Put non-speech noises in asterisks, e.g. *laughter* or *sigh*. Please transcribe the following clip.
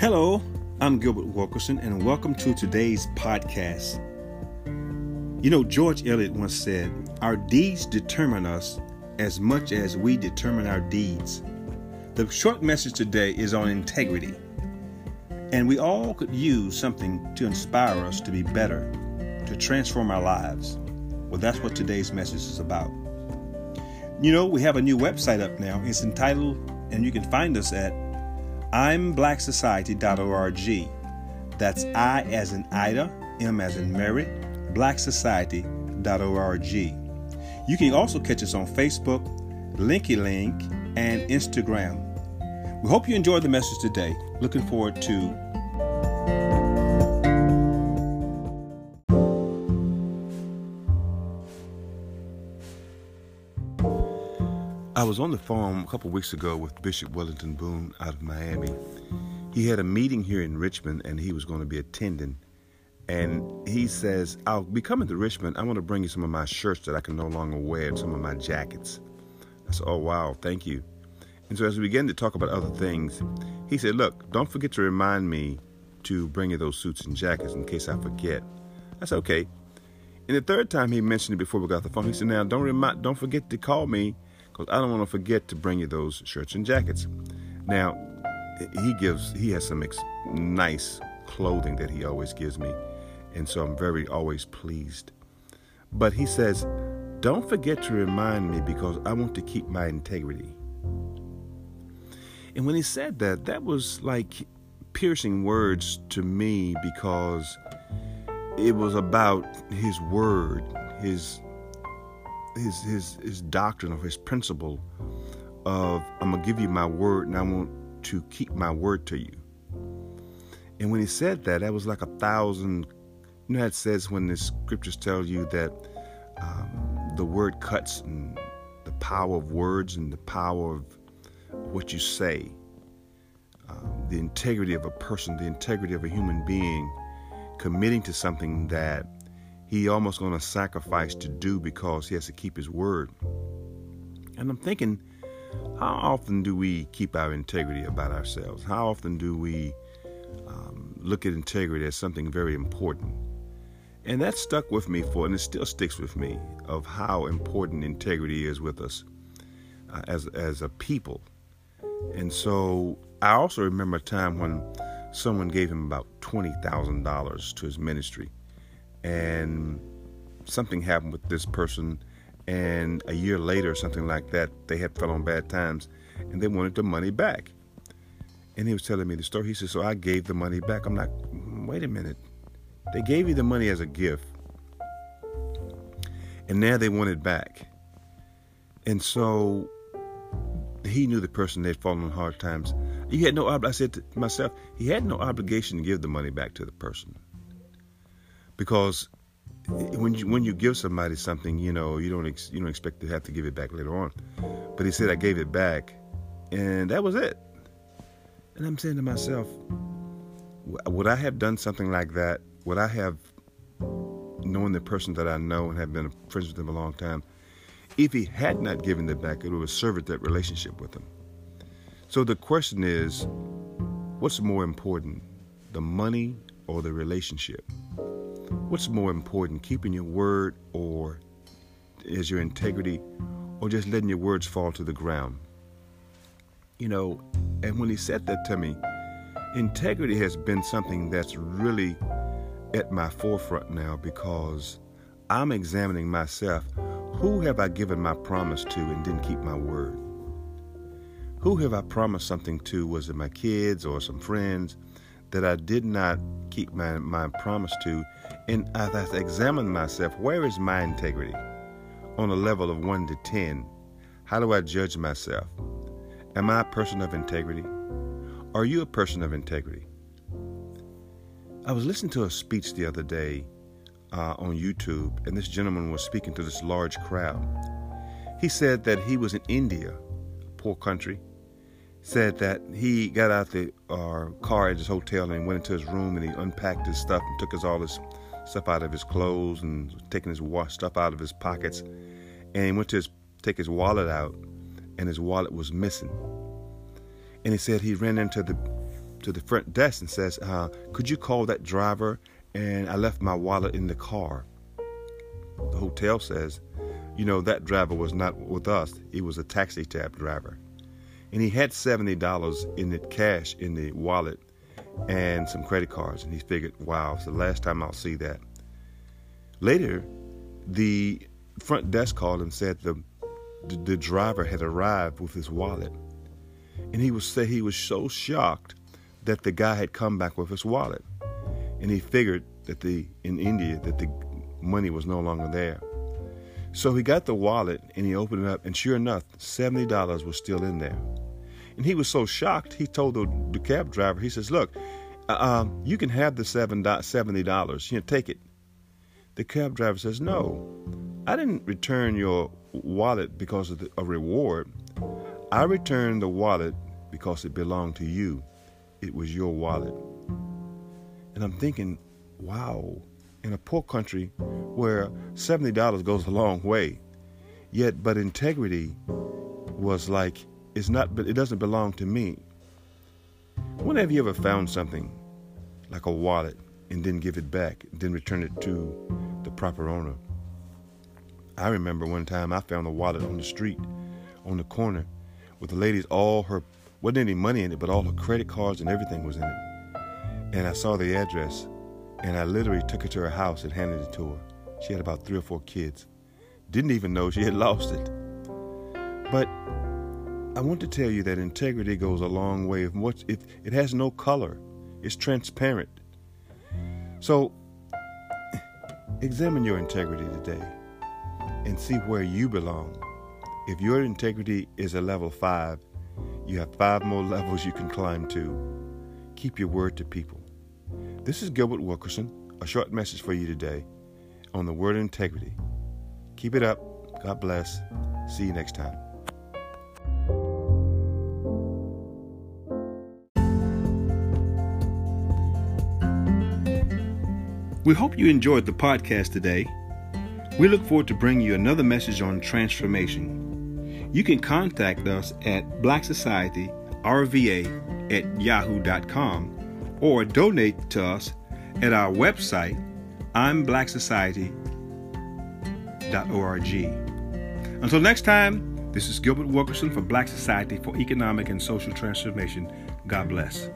Hello, I'm Gilbert Wilkerson, and welcome to today's podcast. You know, George Eliot once said, Our deeds determine us as much as we determine our deeds. The short message today is on integrity, and we all could use something to inspire us to be better, to transform our lives. Well, that's what today's message is about. You know, we have a new website up now. It's entitled, and you can find us at IMBlackSociety.org. That's I as in Ida, M as in Mary, BlackSociety.org. You can also catch us on Facebook, Linky Link, and Instagram. We hope you enjoyed the message today. Looking forward to I was on the phone a couple weeks ago with Bishop Wellington Boone out of Miami. He had a meeting here in Richmond and he was going to be attending. And he says, I'll be coming to Richmond. I want to bring you some of my shirts that I can no longer wear some of my jackets. I said, Oh, wow, thank you. And so as we began to talk about other things, he said, Look, don't forget to remind me to bring you those suits and jackets in case I forget. I said, Okay. And the third time he mentioned it before we got the phone, he said, Now don't remind, don't forget to call me because I don't want to forget to bring you those shirts and jackets. Now, he gives he has some ex- nice clothing that he always gives me, and so I'm very always pleased. But he says, "Don't forget to remind me because I want to keep my integrity." And when he said that, that was like piercing words to me because it was about his word, his his his his doctrine or his principle of I'm gonna give you my word and I want to keep my word to you. And when he said that, that was like a thousand. You know, it says when the scriptures tell you that um, the word cuts and the power of words and the power of what you say, um, the integrity of a person, the integrity of a human being, committing to something that he almost going to sacrifice to do because he has to keep his word. And I'm thinking, how often do we keep our integrity about ourselves? How often do we um, look at integrity as something very important? And that stuck with me for, and it still sticks with me, of how important integrity is with us uh, as as a people. And so I also remember a time when someone gave him about twenty thousand dollars to his ministry, and something happened with this person and a year later something like that they had fell on bad times and they wanted the money back. And he was telling me the story. He said so i gave the money back. I'm like wait a minute. They gave you the money as a gift and now they want it back. And so he knew the person had fallen on hard times. He had no i said to myself he had no obligation to give the money back to the person because when you when you give somebody something, you know you don't ex, you don't expect to have to give it back later on. But he said I gave it back, and that was it. And I'm saying to myself, would I have done something like that? Would I have, knowing the person that I know and have been friends with him a long time, if he had not given it back, it would have served that relationship with him. So the question is, what's more important, the money or the relationship? What's more important, keeping your word or is your integrity or just letting your words fall to the ground? You know, and when he said that to me, integrity has been something that's really at my forefront now because I'm examining myself. Who have I given my promise to and didn't keep my word? Who have I promised something to? Was it my kids or some friends that I did not keep my, my promise to and as I examined myself, where is my integrity? On a level of 1 to 10, how do I judge myself? Am I a person of integrity? Are you a person of integrity? I was listening to a speech the other day uh, on YouTube, and this gentleman was speaking to this large crowd. He said that he was in India, a poor country, said that he got out the uh, car at his hotel and went into his room and he unpacked his stuff and took his all his stuff out of his clothes and taking his stuff out of his pockets. And he went to his, take his wallet out, and his wallet was missing. And he said he ran into the to the front desk and says, uh, "Could you call that driver?" And I left my wallet in the car. The hotel says, "You know that driver was not with us. He was a taxi cab driver, and he had seventy dollars in it cash in the wallet and some credit cards. And he figured, wow, it's the last time I'll see that." Later, the front desk called and said the the, the driver had arrived with his wallet, and he was say he was so shocked that the guy had come back with his wallet, and he figured that the in India that the money was no longer there. So he got the wallet and he opened it up, and sure enough, seventy dollars was still in there. And he was so shocked, he told the, the cab driver, he says, "Look, uh, um, you can have the seven seventy dollars. You know, take it." The cab driver says, "No, I didn't return your wallet because of the, a reward. I returned the wallet because it belonged to you. It was your wallet. And I'm thinking, wow, in a poor country where $70 goes a long way, yet, but integrity was like, it's not, but it doesn't belong to me. When have you ever found something like a wallet and then give it back, then return it to the proper owner? I remember one time I found a wallet on the street, on the corner, with the lady's all her wasn't any money in it, but all her credit cards and everything was in it. And I saw the address, and I literally took her to her house and handed it to her. She had about three or four kids. Didn't even know she had *laughs* lost it. But I want to tell you that integrity goes a long way. If it, it has no color, it's transparent. So examine your integrity today and see where you belong. If your integrity is a level five, you have five more levels you can climb to. Keep your word to people. This is Gilbert Wilkerson, a short message for you today on the word integrity. Keep it up. God bless. See you next time. We hope you enjoyed the podcast today. We look forward to bringing you another message on transformation. You can contact us at Black Society RVA at yahoo.com or donate to us at our website, IMBlackSociety.org. Until next time, this is Gilbert Wilkerson for Black Society for Economic and Social Transformation. God bless.